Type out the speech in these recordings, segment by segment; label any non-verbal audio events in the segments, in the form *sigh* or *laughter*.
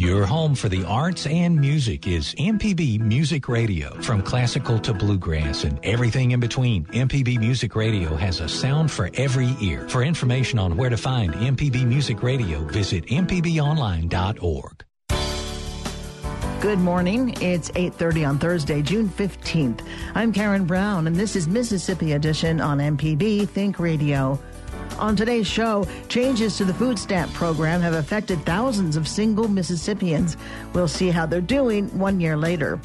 Your home for the arts and music is MPB Music Radio. From classical to bluegrass and everything in between, MPB Music Radio has a sound for every ear. For information on where to find MPB Music Radio, visit mpbonline.org. Good morning. It's 8:30 on Thursday, June 15th. I'm Karen Brown and this is Mississippi Edition on MPB Think Radio. On today's show, changes to the food stamp program have affected thousands of single Mississippians. We'll see how they're doing one year later.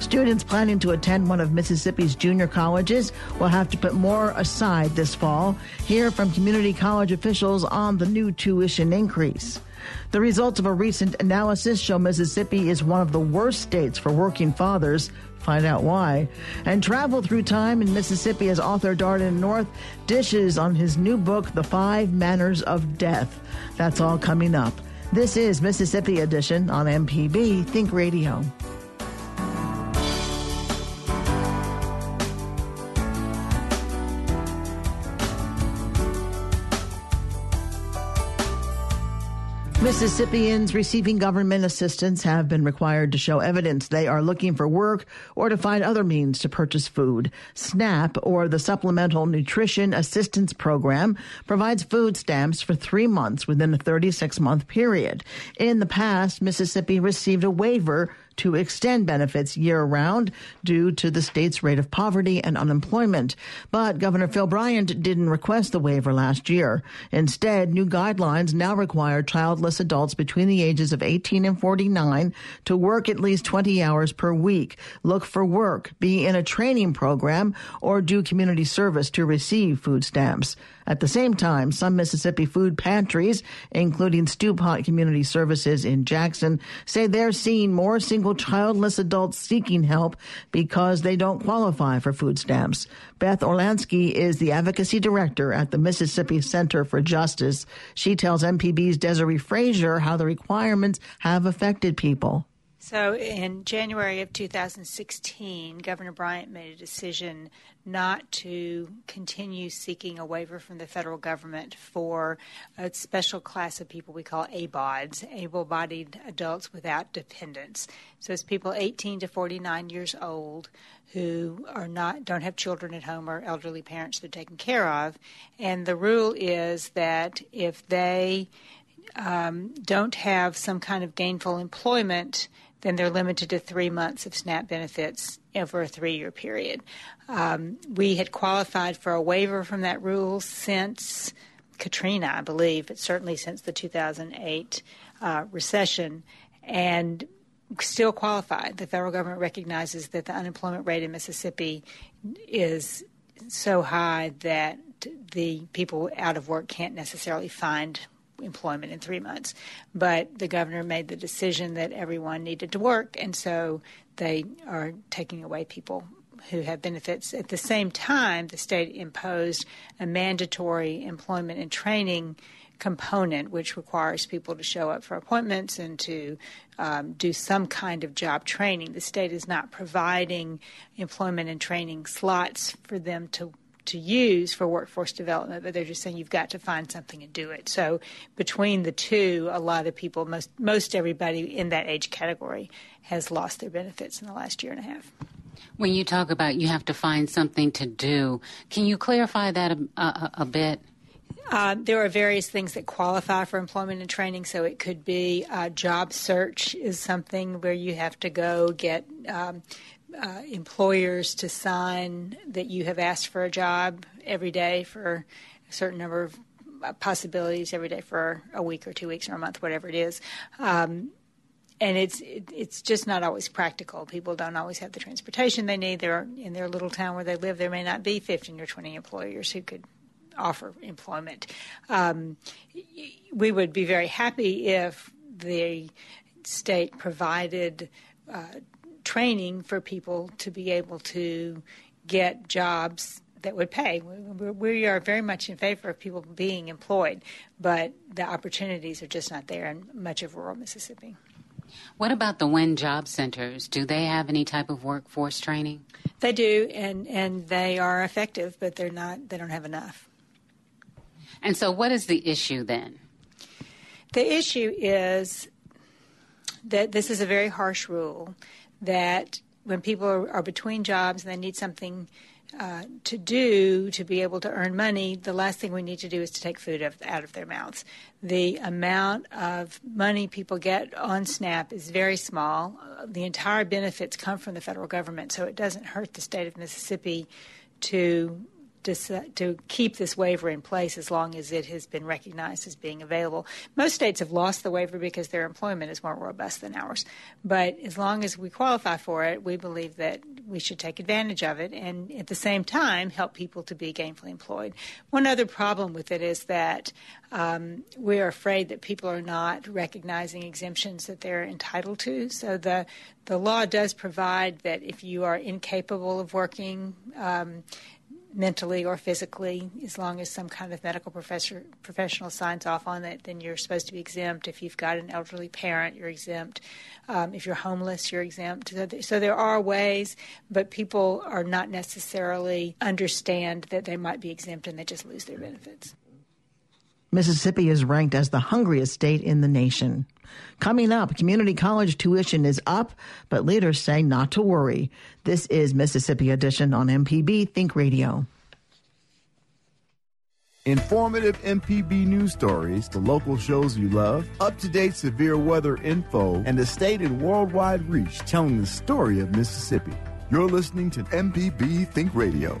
Students planning to attend one of Mississippi's junior colleges will have to put more aside this fall. Hear from community college officials on the new tuition increase. The results of a recent analysis show Mississippi is one of the worst states for working fathers. Find out why. And travel through time in Mississippi as author Darden North dishes on his new book, The Five Manners of Death. That's all coming up. This is Mississippi Edition on MPB Think Radio. Mississippians receiving government assistance have been required to show evidence they are looking for work or to find other means to purchase food. SNAP, or the Supplemental Nutrition Assistance Program, provides food stamps for three months within a 36 month period. In the past, Mississippi received a waiver to extend benefits year round due to the state's rate of poverty and unemployment. But Governor Phil Bryant didn't request the waiver last year. Instead, new guidelines now require childless adults between the ages of 18 and 49 to work at least 20 hours per week, look for work, be in a training program, or do community service to receive food stamps. At the same time, some Mississippi food pantries, including Stewpot Community Services in Jackson, say they're seeing more single childless adults seeking help because they don't qualify for food stamps. Beth Orlansky is the advocacy director at the Mississippi Center for Justice. She tells MPB's Desiree Frazier how the requirements have affected people. So, in January of 2016, Governor Bryant made a decision not to continue seeking a waiver from the federal government for a special class of people we call ABAWDs, able bodied adults without dependents. So, it's people 18 to 49 years old who are not don't have children at home or elderly parents they're taken care of. And the rule is that if they um, don't have some kind of gainful employment, then they're limited to three months of SNAP benefits over a three year period. Um, we had qualified for a waiver from that rule since Katrina, I believe, but certainly since the 2008 uh, recession, and still qualified. The federal government recognizes that the unemployment rate in Mississippi is so high that the people out of work can't necessarily find employment in three months. But the governor made the decision that everyone needed to work, and so they are taking away people who have benefits. At the same time, the state imposed a mandatory employment and training component, which requires people to show up for appointments and to um, do some kind of job training. The state is not providing employment and training slots for them to to use for workforce development, but they're just saying you've got to find something and do it. So between the two, a lot of people, most most everybody in that age category, has lost their benefits in the last year and a half. When you talk about you have to find something to do, can you clarify that a, a, a bit? Uh, there are various things that qualify for employment and training. So it could be uh, job search is something where you have to go get um, uh, employers to sign that you have asked for a job every day for a certain number of uh, possibilities every day for a week or two weeks or a month, whatever it is. Um, and it's it, it's just not always practical. People don't always have the transportation they need. They're in their little town where they live. There may not be 15 or 20 employers who could offer employment. Um, we would be very happy if the state provided uh, training for people to be able to get jobs that would pay. We, we, are very much in favor of people being employed, but the opportunities are just not there in much of rural Mississippi. What about the WIN job centers? Do they have any type of workforce training? They do, and, and they are effective, but they're not. They don't have enough. And so, what is the issue then? The issue is that this is a very harsh rule that when people are, are between jobs and they need something uh, to do to be able to earn money, the last thing we need to do is to take food out of their mouths. The amount of money people get on SNAP is very small. The entire benefits come from the federal government, so it doesn't hurt the state of Mississippi to to keep this waiver in place as long as it has been recognized as being available. Most states have lost the waiver because their employment is more robust than ours. But as long as we qualify for it, we believe that we should take advantage of it and at the same time help people to be gainfully employed. One other problem with it is that um, we're afraid that people are not recognizing exemptions that they're entitled to. So the the law does provide that if you are incapable of working, um, mentally or physically, as long as some kind of medical professor, professional signs off on it, then you're supposed to be exempt. If you've got an elderly parent, you're exempt. Um, if you're homeless, you're exempt. So, so there are ways, but people are not necessarily understand that they might be exempt and they just lose their benefits. Mississippi is ranked as the hungriest state in the nation. Coming up, community college tuition is up, but leaders say not to worry. This is Mississippi Edition on MPB Think Radio. Informative MPB news stories, the local shows you love, up to date severe weather info, and the state and worldwide reach telling the story of Mississippi. You're listening to MPB Think Radio.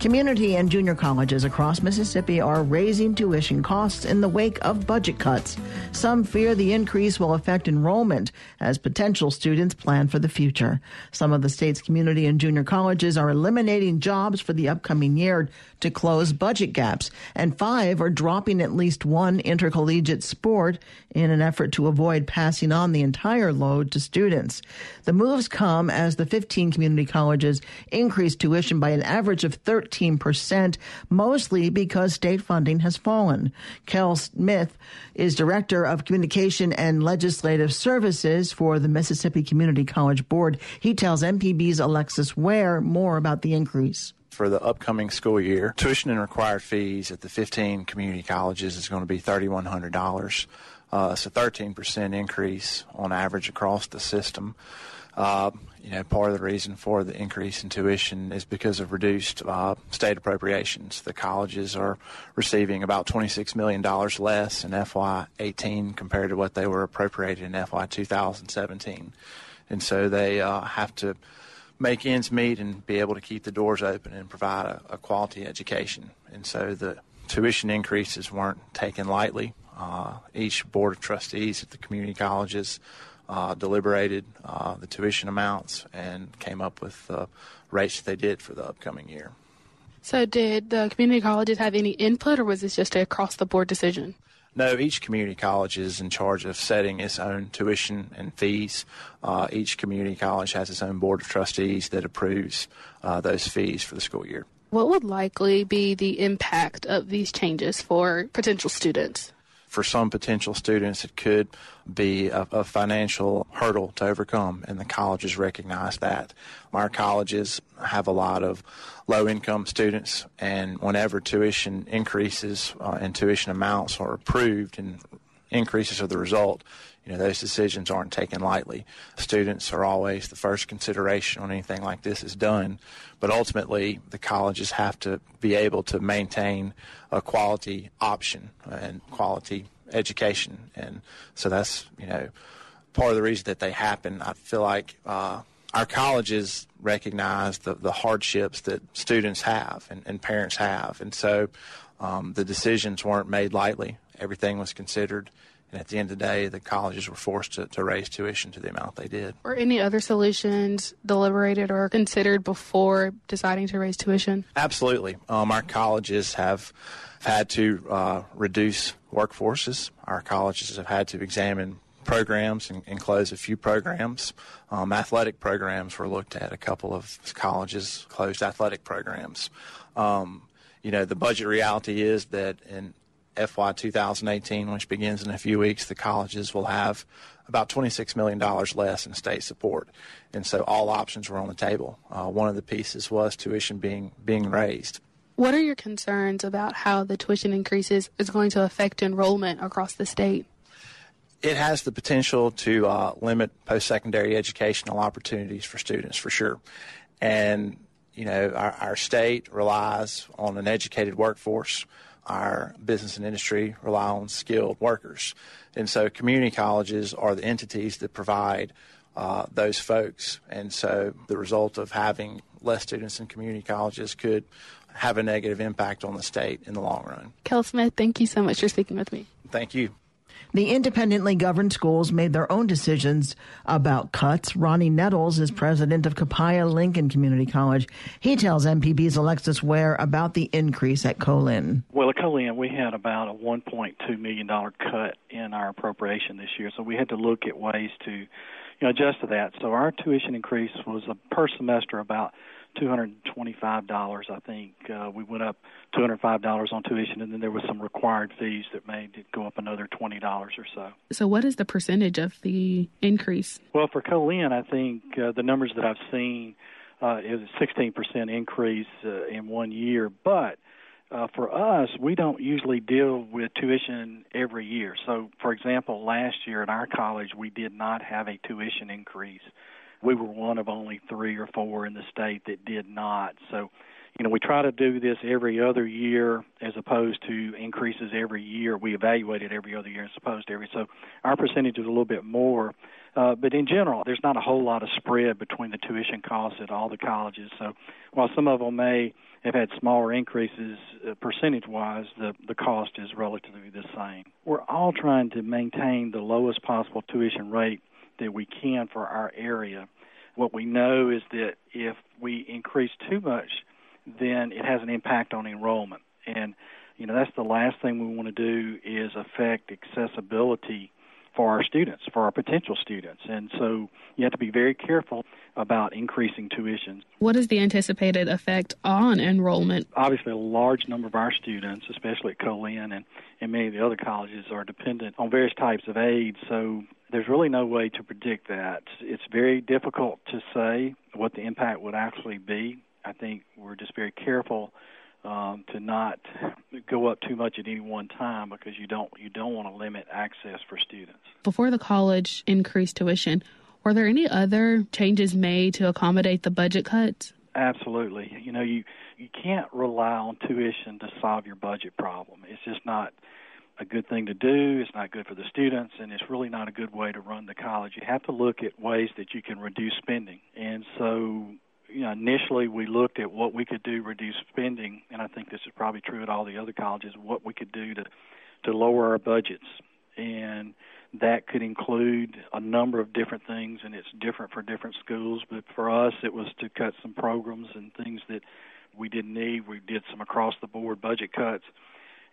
Community and junior colleges across Mississippi are raising tuition costs in the wake of budget cuts. Some fear the increase will affect enrollment as potential students plan for the future. Some of the state's community and junior colleges are eliminating jobs for the upcoming year to close budget gaps, and five are dropping at least one intercollegiate sport in an effort to avoid passing on the entire load to students. The moves come as the 15 community colleges increase tuition by an average of 13%, mostly because state funding has fallen. Kel Smith is director of communication and legislative services for the Mississippi Community College Board. He tells MPB's Alexis Ware more about the increase for the upcoming school year. Tuition and required fees at the 15 community colleges is going to be $3,100. Uh, it's a 13% increase on average across the system. Uh, you know, part of the reason for the increase in tuition is because of reduced uh, state appropriations. The colleges are receiving about $26 million less in FY18 compared to what they were appropriated in FY 2017. And so they uh, have to make ends meet and be able to keep the doors open and provide a, a quality education. And so the tuition increases weren't taken lightly. Uh, each board of trustees at the community colleges uh, deliberated uh, the tuition amounts and came up with the rates they did for the upcoming year. So, did the community colleges have any input, or was this just a across the board decision? No, each community college is in charge of setting its own tuition and fees. Uh, each community college has its own board of trustees that approves uh, those fees for the school year. What would likely be the impact of these changes for potential students? For some potential students, it could be a, a, financial hurdle to overcome, and the colleges recognize that. Our colleges have a lot of low income students, and whenever tuition increases uh, and tuition amounts are approved and increases are the result, you know, those decisions aren't taken lightly. Students are always the first consideration when anything like this is done, but ultimately the colleges have to be able to maintain a quality option and quality education, and so that's you know part of the reason that they happen. I feel like uh, our colleges recognize the, the hardships that students have and, and parents have, and so um, the decisions weren't made lightly. Everything was considered And at the end of the day, the colleges were forced to, to raise tuition to the amount they did. Were any other solutions deliberated or considered before deciding to raise tuition? Absolutely. Um, our colleges have had to uh, reduce workforces. Our colleges have had to examine programs and, and close a few programs. Um, athletic programs were looked at. A couple of colleges closed athletic programs. Um, you know, the budget reality is that in FY 2018, which begins in a few weeks, the colleges will have about $26 million less in state support. And so all options were on the table. Uh, one of the pieces was tuition being, being raised. What are your concerns about how the tuition increases is going to affect enrollment across the state? It has the potential to uh, limit post secondary educational opportunities for students, for sure. And, you know, our, our state relies on an educated workforce our business and industry rely on skilled workers. And so community colleges are the entities that provide uh, those folks. And so the result of having less students in community colleges could have a negative impact on the state in the long run. Kel Smith, thank you so much for speaking with me. Thank you. The independently governed schools made their own decisions about cuts. Ronnie Nettles is president of Copiah Lincoln Community College. He tells MPB's Alexis Ware about the increase at Co-Lin. Well, at Co-Lin, we had about a $1.2 million cut in our appropriation this year, so we had to look at ways to you know, adjust to that. So our tuition increase was a, per semester about $225, I think. Uh, we went up $205 on tuition, and then there was some required fees that made it go up another $20 or so. So, what is the percentage of the increase? Well, for Co-Lin, I think uh, the numbers that I've seen uh, is a 16% increase uh, in one year, but uh, for us, we don't usually deal with tuition every year. So, for example, last year at our college, we did not have a tuition increase we were one of only three or four in the state that did not. So, you know, we try to do this every other year as opposed to increases every year. We evaluate it every other year as opposed to every. So our percentage is a little bit more. Uh, but in general, there's not a whole lot of spread between the tuition costs at all the colleges. So while some of them may have had smaller increases uh, percentage-wise, the the cost is relatively the same. We're all trying to maintain the lowest possible tuition rate that we can for our area. What we know is that if we increase too much, then it has an impact on enrollment. And, you know, that's the last thing we want to do is affect accessibility for our students, for our potential students. And so you have to be very careful about increasing tuition. What is the anticipated effect on enrollment? Obviously, a large number of our students, especially at Co-Lin and, and many of the other colleges, are dependent on various types of aid. So there's really no way to predict that. It's very difficult to say what the impact would actually be. I think we're just very careful um, to not go up too much at any one time because you don't you don't want to limit access for students. Before the college increased tuition, were there any other changes made to accommodate the budget cuts? Absolutely. You know, you you can't rely on tuition to solve your budget problem. It's just not a good thing to do. It's not good for the students, and it's really not a good way to run the college. You have to look at ways that you can reduce spending. And so, you know, initially we looked at what we could do reduce spending, and I think this is probably true at all the other colleges. What we could do to to lower our budgets, and that could include a number of different things, and it's different for different schools. But for us, it was to cut some programs and things that we didn't need. We did some across the board budget cuts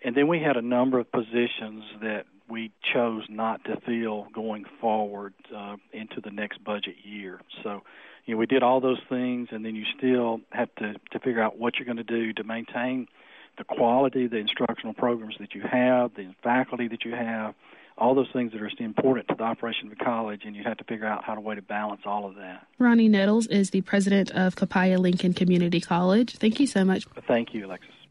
and then we had a number of positions that we chose not to fill going forward uh, into the next budget year. So, you know, we did all those things, and then you still have to to figure out what you're going to do to maintain the quality, of the instructional programs that you have, the faculty that you have, all those things that are important to the operation of the college, and you have to figure out how to way to balance all of that. Ronnie Nettles is the president of Copiah Lincoln Community College. Thank you so much. Thank you, Alexis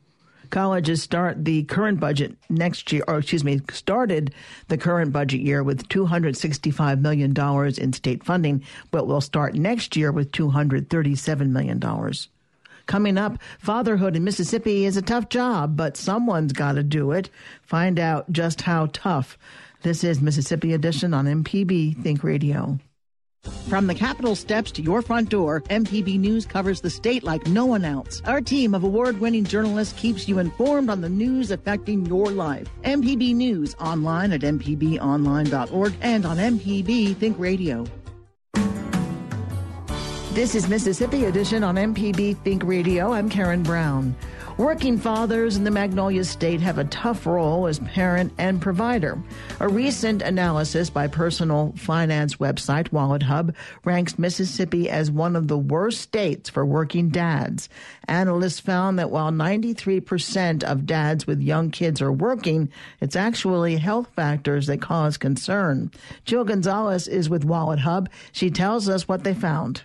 colleges start the current budget next year, or excuse me, started the current budget year with $265 million in state funding, but will start next year with $237 million. Coming up, fatherhood in Mississippi is a tough job, but someone's got to do it. Find out just how tough. This is Mississippi Edition on MPB Think Radio. From the Capitol steps to your front door, MPB News covers the state like no one else. Our team of award winning journalists keeps you informed on the news affecting your life. MPB News online at MPBOnline.org and on MPB Think Radio. This is Mississippi Edition on MPB Think Radio. I'm Karen Brown. Working fathers in the Magnolia State have a tough role as parent and provider. A recent analysis by personal finance website WalletHub ranks Mississippi as one of the worst states for working dads. Analysts found that while 93% of dads with young kids are working, it's actually health factors that cause concern. Jill Gonzalez is with WalletHub. She tells us what they found.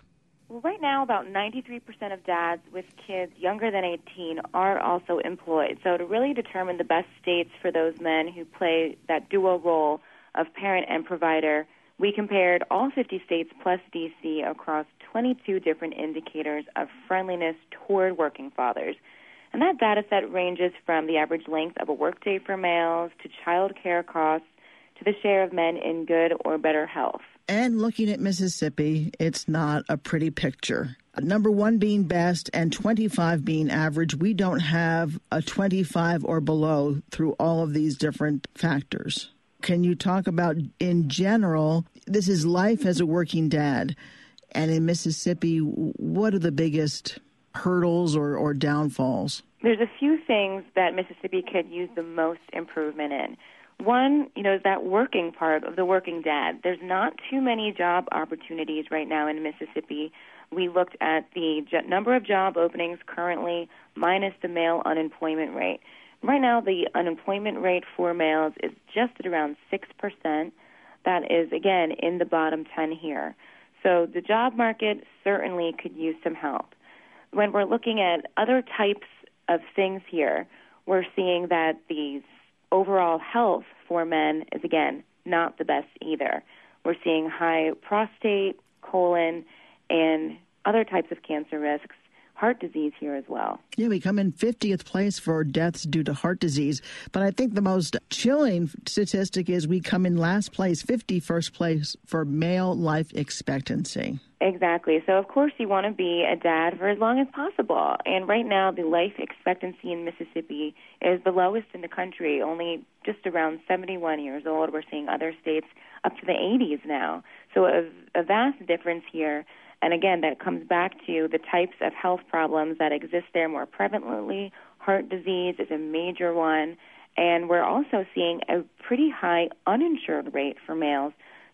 Well, right now, about 93% of dads with kids younger than 18 are also employed. So, to really determine the best states for those men who play that dual role of parent and provider, we compared all 50 states plus DC across 22 different indicators of friendliness toward working fathers. And that data set ranges from the average length of a workday for males to child care costs to the share of men in good or better health. And looking at Mississippi, it's not a pretty picture. Number one being best and 25 being average. We don't have a 25 or below through all of these different factors. Can you talk about, in general, this is life as a working dad? And in Mississippi, what are the biggest hurdles or, or downfalls? There's a few things that Mississippi could use the most improvement in. One, you know, is that working part of the working dad. There's not too many job opportunities right now in Mississippi. We looked at the number of job openings currently minus the male unemployment rate. Right now, the unemployment rate for males is just at around 6%. That is, again, in the bottom 10 here. So the job market certainly could use some help. When we're looking at other types of things here, we're seeing that these overall health for men is again not the best either. We're seeing high prostate, colon, and other types of cancer risks heart disease here as well. Yeah, we come in 50th place for deaths due to heart disease. But I think the most chilling statistic is we come in last place, 51st place for male life expectancy. Exactly. So, of course, you want to be a dad for as long as possible. And right now, the life expectancy in Mississippi is the lowest in the country, only just around 71 years old. We're seeing other states up to the 80s now. So, a, a vast difference here. And again, that comes back to the types of health problems that exist there more prevalently. Heart disease is a major one. And we're also seeing a pretty high uninsured rate for males.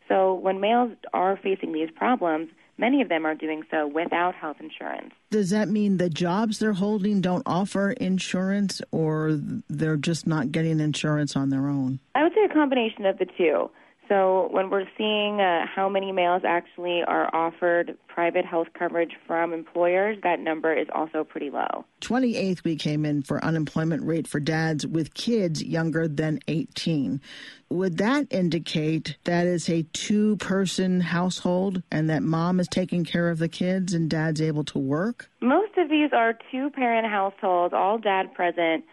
So when males are facing these problems, many of them are doing so without health insurance. Does that mean the jobs they're holding don't offer insurance or they're just not getting insurance on their own? I would say a combination of the two. So when we're seeing uh, how many males actually are offered private health coverage from employers, that number is also pretty low. 28th we came in for unemployment rate for dads with kids younger than 18. Would that indicate that it's a two person household and that mom is taking care of the kids and dad's able to work? Most of these are two parent households, all dad present,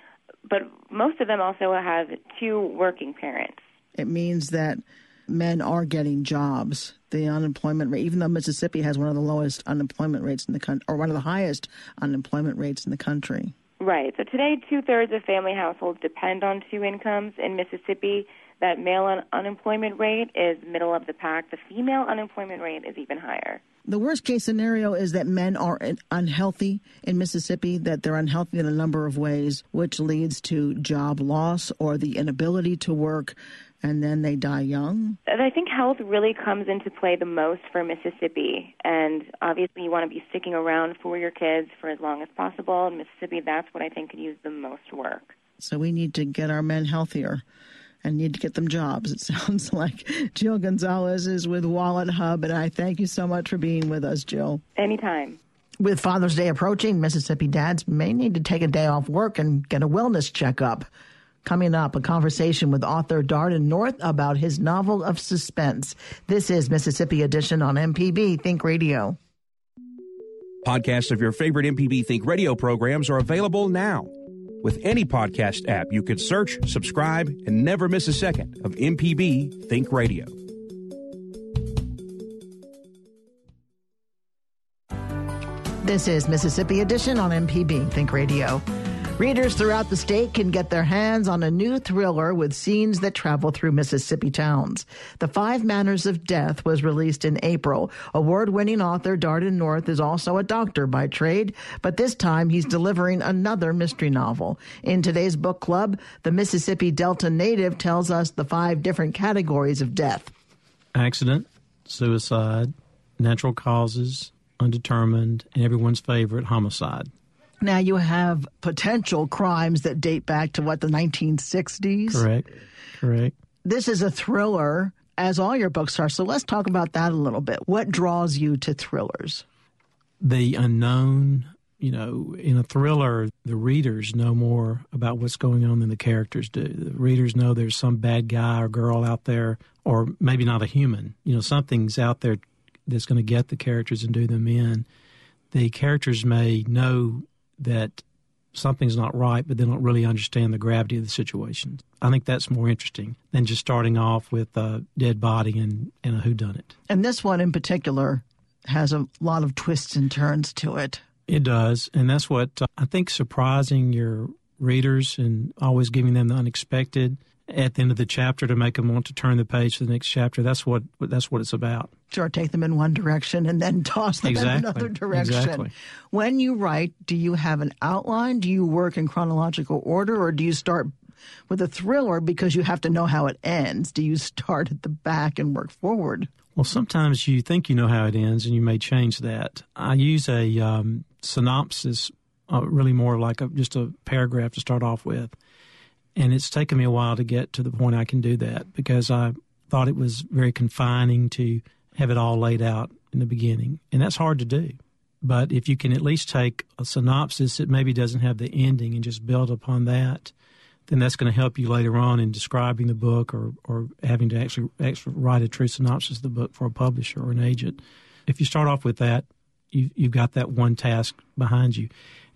but most of them also have two working parents. It means that men are getting jobs. The unemployment rate, even though Mississippi has one of the lowest unemployment rates in the country, or one of the highest unemployment rates in the country. Right. So today, two thirds of family households depend on two incomes. In Mississippi, that male un- unemployment rate is middle of the pack. The female unemployment rate is even higher. The worst case scenario is that men are unhealthy in Mississippi, that they're unhealthy in a number of ways, which leads to job loss or the inability to work and then they die young? I think health really comes into play the most for Mississippi. And obviously, you want to be sticking around for your kids for as long as possible. In Mississippi, that's what I think could use the most work. So we need to get our men healthier and need to get them jobs. It *laughs* sounds like Jill Gonzalez is with WalletHub. and I thank you so much for being with us, Jill. Anytime. With Father's Day approaching, Mississippi dads may need to take a day off work and get a wellness checkup. Coming up, a conversation with author Darden North about his novel of suspense. This is Mississippi Edition on MPB Think Radio. Podcasts of your favorite MPB Think Radio programs are available now. With any podcast app, you can search, subscribe, and never miss a second of MPB Think Radio. This is Mississippi Edition on MPB Think Radio. Readers throughout the state can get their hands on a new thriller with scenes that travel through Mississippi towns. The Five Manners of Death was released in April. Award winning author Darden North is also a doctor by trade, but this time he's delivering another mystery novel. In today's book club, the Mississippi Delta native tells us the five different categories of death accident, suicide, natural causes, undetermined, and everyone's favorite, homicide. Now you have potential crimes that date back to what the 1960s. Correct. Correct. This is a thriller, as all your books are. So let's talk about that a little bit. What draws you to thrillers? The unknown. You know, in a thriller, the readers know more about what's going on than the characters do. The readers know there's some bad guy or girl out there, or maybe not a human. You know, something's out there that's going to get the characters and do them in. The characters may know that something's not right, but they don't really understand the gravity of the situation. I think that's more interesting than just starting off with a dead body and, and a whodunit. And this one in particular has a lot of twists and turns to it. It does. And that's what uh, I think surprising your readers and always giving them the unexpected at the end of the chapter to make them want to turn the page to the next chapter. That's what that's what it's about. Sure, take them in one direction and then *laughs* toss them exactly. in another direction. Exactly. When you write, do you have an outline? Do you work in chronological order, or do you start with a thriller because you have to know how it ends? Do you start at the back and work forward? Well, sometimes you think you know how it ends, and you may change that. I use a um, synopsis, uh, really more like a, just a paragraph to start off with and it's taken me a while to get to the point I can do that because I thought it was very confining to have it all laid out in the beginning. And that's hard to do. But if you can at least take a synopsis that maybe doesn't have the ending and just build upon that, then that's going to help you later on in describing the book or, or having to actually, actually write a true synopsis of the book for a publisher or an agent. If you start off with that, you, you've got that one task behind you.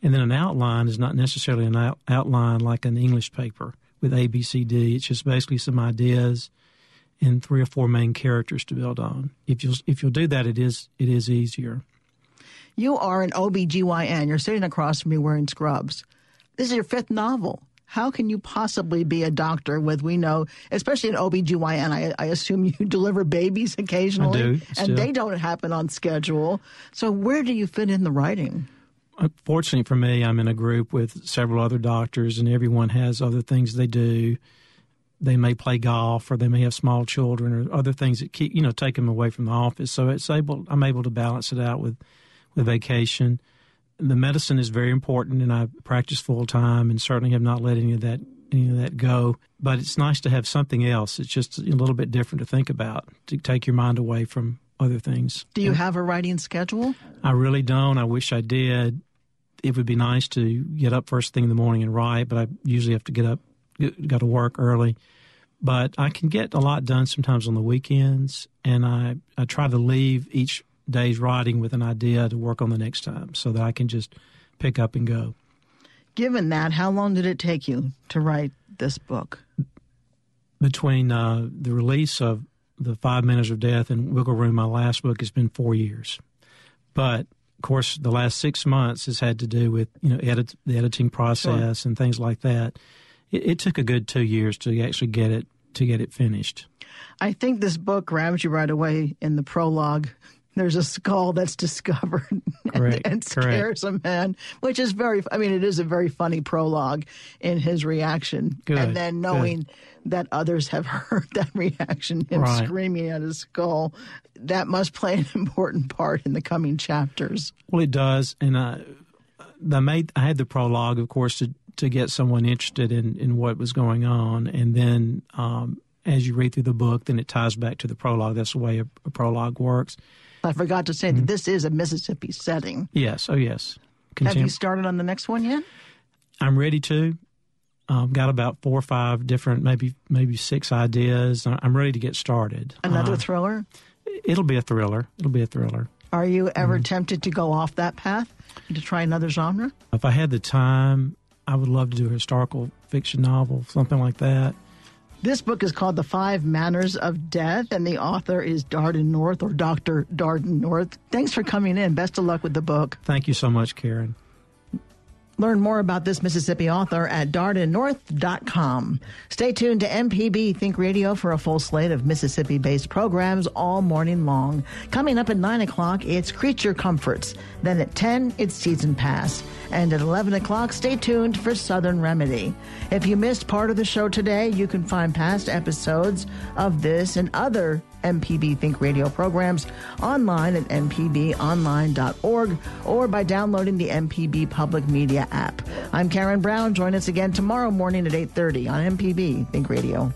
And then an outline is not necessarily an out, outline like an English paper with A, B, C, D. It's just basically some ideas and three or four main characters to build on. If you'll if you'll do that, it is it is easier. You are an OBGYN. You're sitting across from me wearing scrubs. This is your fifth novel. How can you possibly be a doctor with, we know, especially an OBGYN, I, I assume you *laughs* deliver babies occasionally. I do, and they don't happen on schedule. So where do you fit in the writing? Fortunately for me, I'm in a group with several other doctors, and everyone has other things they do. They may play golf, or they may have small children, or other things that keep you know take them away from the office. So it's able I'm able to balance it out with with vacation. The medicine is very important, and I practice full time, and certainly have not let any of that any of that go. But it's nice to have something else. It's just a little bit different to think about to take your mind away from other things. Do you have a writing schedule? I really don't. I wish I did. It would be nice to get up first thing in the morning and write, but I usually have to get up, go to work early. But I can get a lot done sometimes on the weekends, and I, I try to leave each day's writing with an idea to work on the next time so that I can just pick up and go. Given that, how long did it take you to write this book? Between uh, the release of the Five Manners of Death and Wiggle Room, my last book, has been four years. But course, the last six months has had to do with you know edit the editing process sure. and things like that. It, it took a good two years to actually get it to get it finished. I think this book grabs you right away in the prologue there's a skull that's *laughs* discovered and, and scares Correct. a man, which is very, I mean, it is a very funny prologue in his reaction. Good. And then knowing Good. that others have *laughs* heard that reaction, him Right. screaming at his skull, that must play an *laughs* important part in the coming chapters. Well, it does, and I, I made I had the prologue, of course, to to get someone interested in in what was going on, and then um, as you read through the book, then it ties back to the prologue. That's the way a, a prologue works. I forgot to say Mm-hmm. that this is a Mississippi setting. Yes, oh yes. Have you started on the next one yet? I'm ready to. Um, got about four or five different, maybe maybe six ideas. I'm ready to get started. Another Uh, thriller? it'll be a thriller. It'll be a thriller. Are you ever Mm-hmm. tempted to go off that path to try another genre? If I had the time, I would love to do a historical fiction novel, something like that. This book is called The Five Manners of Death, and the author is Darden North or Dr. Darden North. Thanks for coming in. Best of luck with the book. Thank you so much, Karen. Learn more about this Mississippi author at dardennorth.com. Stay tuned to MPB Think Radio for a full slate of Mississippi based programs all morning long. Coming up at 9 o'clock, it's Creature Comforts. Then at 10, it's Season Pass. And at 11 o'clock, stay tuned for Southern Remedy. If you missed part of the show today, you can find past episodes of this and other MPB Think Radio programs online at mpbonline.org or by downloading the MPB Public Media app. I'm Karen Brown. Join us again tomorrow morning at 8:30 on MPB Think Radio.